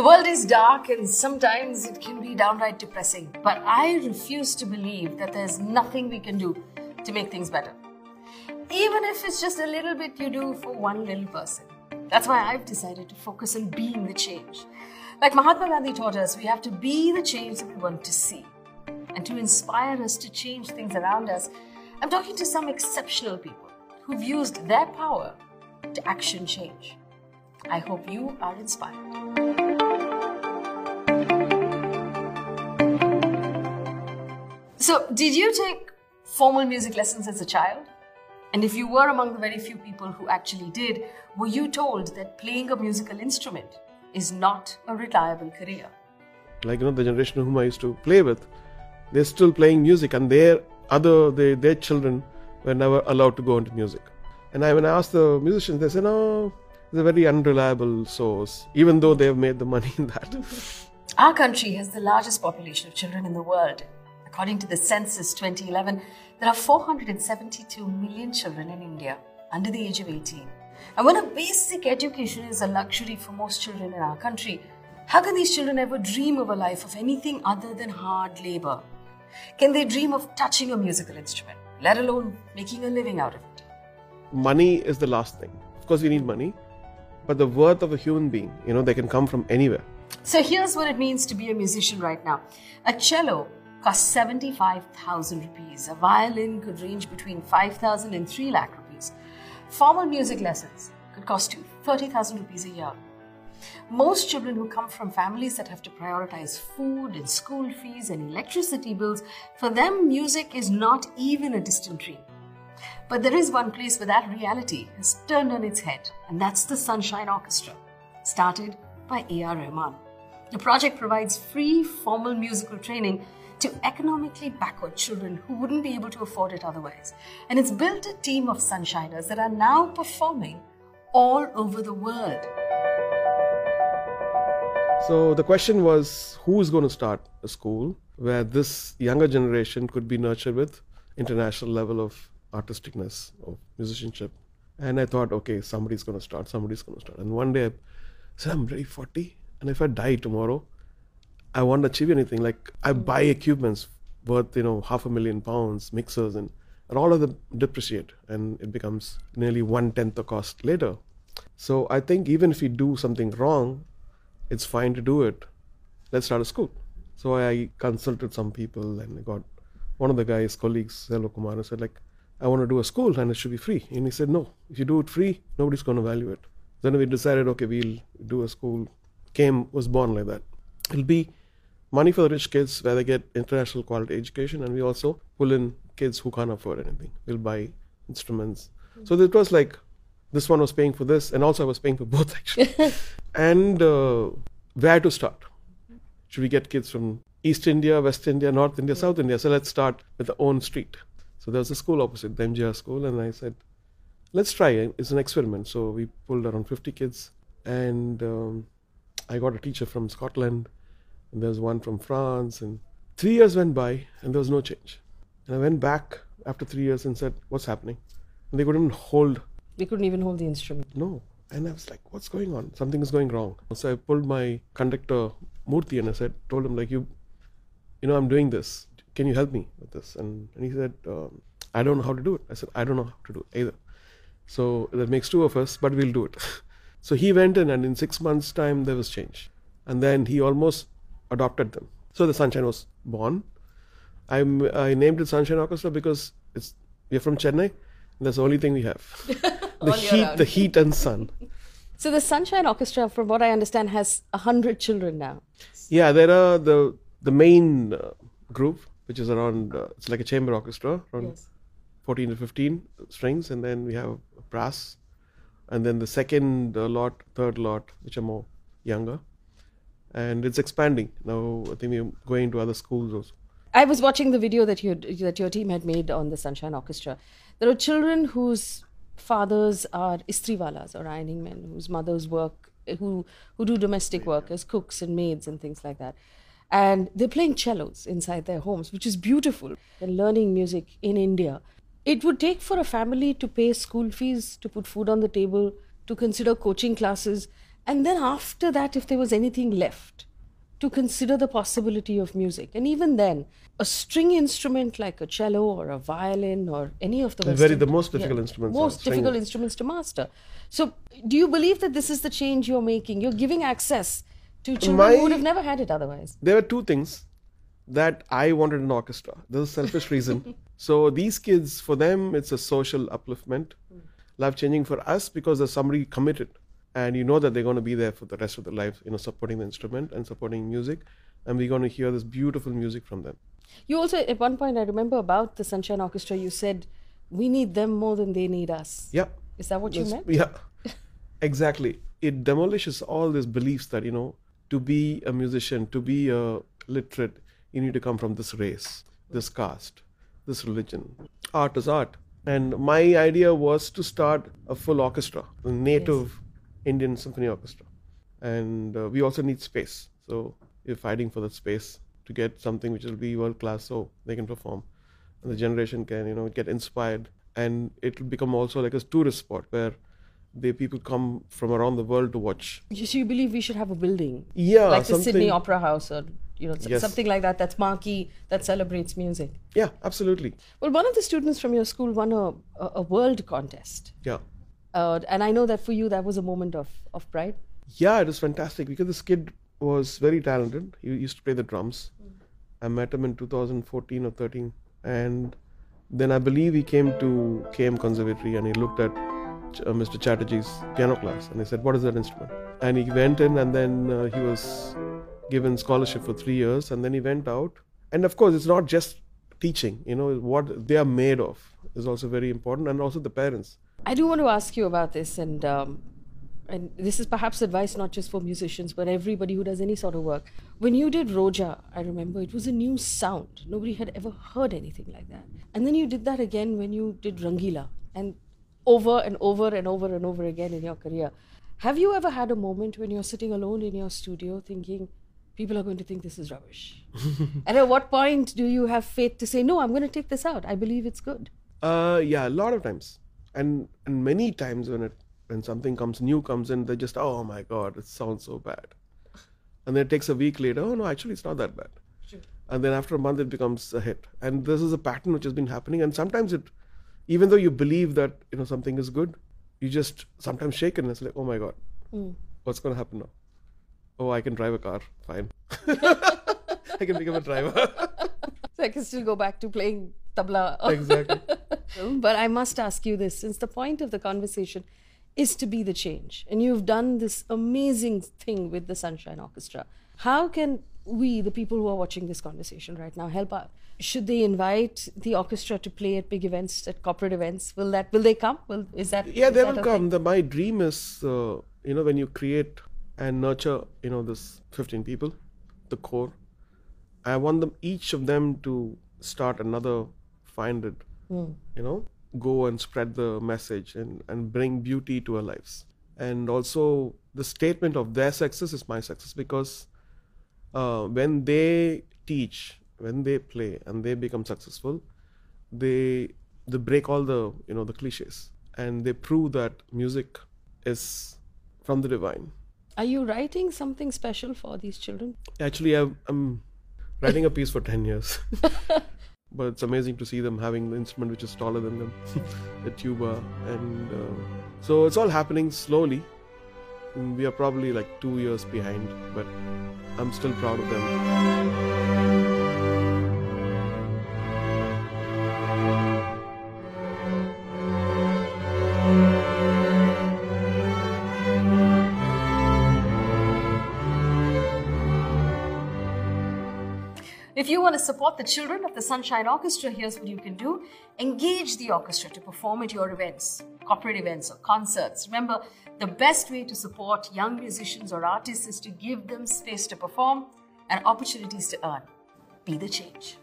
The world is dark and sometimes it can be downright depressing, but I refuse to believe that there's nothing we can do to make things better. Even if it's just a little bit you do for one little person. That's why I've decided to focus on being the change. Like Mahatma Gandhi taught us, we have to be the change that we want to see. And to inspire us to change things around us, I'm talking to some exceptional people who've used their power to action change. I hope you are inspired. So, did you take formal music lessons as a child? And if you were among the very few people who actually did, were you told that playing a musical instrument is not a reliable career? Like you know, the generation whom I used to play with, they're still playing music, and their other their, their children were never allowed to go into music. And I, when I asked the musicians, they said, "No, it's a very unreliable source, even though they have made the money in that." Our country has the largest population of children in the world. According to the census 2011, there are 472 million children in India under the age of 18. And when a basic education is a luxury for most children in our country, how can these children ever dream of a life of anything other than hard labor? Can they dream of touching a musical instrument, let alone making a living out of it? money is the last thing. Of course, we need money, but the worth of a human being, you know, they can come from anywhere. So here's what it means to be a musician right now. A cello costs 75,000 rupees. A violin could range between 5,000 and 3 lakh rupees. Formal music lessons could cost you 30,000 rupees a year. Most children who come from families that have to prioritize food and school fees and electricity bills, for them, music is not even a distant dream. But there is one place where that reality has turned on its head, and that's the Sunshine Orchestra, started by A.R. Rahman. The project provides free formal musical training to economically backward children who wouldn't be able to afford it otherwise. And it's built a team of sunshiners that are now performing all over the world. So the question was who is going to start a school where this younger generation could be nurtured with international level of artisticness, of musicianship. And I thought, okay, somebody's going to start, somebody's going to start. And one day I said, I'm really 40, and if I die tomorrow, I won't achieve anything. Like I buy equipments worth, you know, half a million pounds, mixers, and, and all of them depreciate, and it becomes nearly one tenth the cost later. So I think even if we do something wrong, it's fine to do it. Let's start a school. So I consulted some people and I got one of the guys, colleagues, Selva Kumar, said like, I want to do a school and it should be free. And he said, no, if you do it free, nobody's going to value it. Then we decided, okay, we'll do a school. KM was born like that. It'll be money for the rich kids where they get international quality education, and we also pull in kids who can't afford anything. We'll buy instruments. So it was like this one was paying for this, and also I was paying for both actually. and uh, where to start? Should we get kids from East India, West India, North India, South India? So let's start with the own street. So there was a school opposite, the MGR school, and I said, let's try. It's an experiment. So we pulled around 50 kids, and um, I got a teacher from Scotland, and there was one from France, and three years went by, and there was no change. And I went back after three years and said, what's happening? And they couldn't hold They couldn't even hold the instrument. no. And I was like, what's going on? Something is going wrong. So I pulled my conductor Murthy and I said, told him like, you, you know, I'm doing this. Can you help me with this? And, and he said, um, I don't know how to do it. I said, I don't know how to do it either. So that makes two of us, but we'll do it. so he went in and in six months time, there was change. And then he almost adopted them. So the Sunshine was born. I, I named it Sunshine Orchestra because it's, we're from Chennai. And that's the only thing we have. the heat, round. the heat and sun. So the Sunshine Orchestra, from what I understand, has a hundred children now. Yeah, there are the the main uh, group, which is around. Uh, it's like a chamber orchestra, around 14 to 15 strings, and then we have brass, and then the second lot, third lot, which are more younger, and it's expanding now. I think we're going to other schools also. I was watching the video that you that your team had made on the Sunshine Orchestra. There are children whose fathers are istriwalas or ironing men, whose mothers work, who who do domestic work as cooks and maids and things like that. And they're playing cellos inside their homes, which is beautiful. And learning music in India. It would take for a family to pay school fees, to put food on the table, to consider coaching classes, And then after that, if there was anything left, to consider the possibility of music. And even then, a string instrument like a cello or a violin or any of the Very- the most difficult instruments most difficult instruments to master. So, do you believe that this is the change you're making? You're giving access to children My- who would have never had it otherwise. there were two things that I wanted an orchestra. This is a selfish reason. so these kids, for them, it's a social upliftment, life changing for us because there's somebody committed, and you know that they're going to be there for the rest of their lives, you know, supporting the instrument and supporting music, and we're going to hear this beautiful music from them. You also, at one point, I remember about the Sunshine Orchestra, you said, We need them more than they need us. Yeah. Is that what you meant? Yeah, exactly. It demolishes all these beliefs that, you know, to be a musician, to be a literate, you need to come from this race, this caste, this religion. Art is art. And my idea was to start a full orchestra, a native Indian symphony orchestra. And uh, we also need space. So we're fighting for that space to get something which will be world class so they can perform and the generation can you know get inspired and it will become also like a tourist spot where the people come from around the world to watch So you believe we should have a building? yeah like the Sydney Opera House or you know, Yes. something like that that's marquee, that celebrates music. yeah absolutely Well, one of the students from your school won a, a, a world contest. yeah Uh, and I know that for you, that was a moment of, of pride. yeah it was fantastic because this kid was very talented he used to play the drums i met him in 2014 or 13 and then i believe he came to km conservatory and he looked at uh, mr chatterjee's piano class and he said what is that instrument and he went in and then uh, he was given scholarship for three years and then he went out and of course it's not just teaching you know what they are made of is also very important and also the parents I do want to ask you about this, and um, and this is perhaps advice not just for musicians, but everybody who does any sort of work. When you did Roja, I remember it was a new sound. Nobody had ever heard anything like that. And then you did that again when you did Rangila, and over and over and over and over again in your career. Have you ever had a moment when you're sitting alone in your studio thinking, people are going to think this is rubbish? and at what point do you have faith to say, no, I'm going to take this out? I believe it's good. Uh, yeah, a lot of times, and and many times when it when something comes new comes in, they just oh my god, it sounds so bad, and then it takes a week later, oh no, actually it's not that bad, and then after a month it becomes a hit, and this is a pattern which has been happening, and sometimes it, even though you believe that you know something is good, you just sometimes shake it and it's like oh my god, what's gonna happen now? Oh, I can drive a car, fine. I can become a driver. So I can still go back to playing tabla. exactly. But I must ask you this since the point of the conversation is to be the change, and you've done this amazing thing with the Sunshine Orchestra, how can we, the people who are watching this conversation right now, help out? Should they invite the orchestra to play at big events, at corporate events? Will that will they come? Will is that yeah is they that will come the, my dream is uh, you know when you create and nurture you know this 15 people the core. I want them each of them to start another 500 Hmm. you know go and spread the message and, and bring beauty to our lives. And also the statement of their success is my success because uh, when they teach when they play and they become successful they they break all the you know the cliches and they prove that music is from the divine Are you writing something special for these children? actually I'm, I'm writing a piece for 10 years. But it's amazing to see them having the instrument which is taller than them the tuba and uh, so it's all happening slowly. We are probably like two years behind but i'm still proud of them you want to support the children of the Sunshine Orchestra, here's what you can do. Engage the orchestra to perform at your events, corporate events, or concerts. Remember, the best way to support young musicians or artists is to give them space to perform and opportunities to earn. Be the change.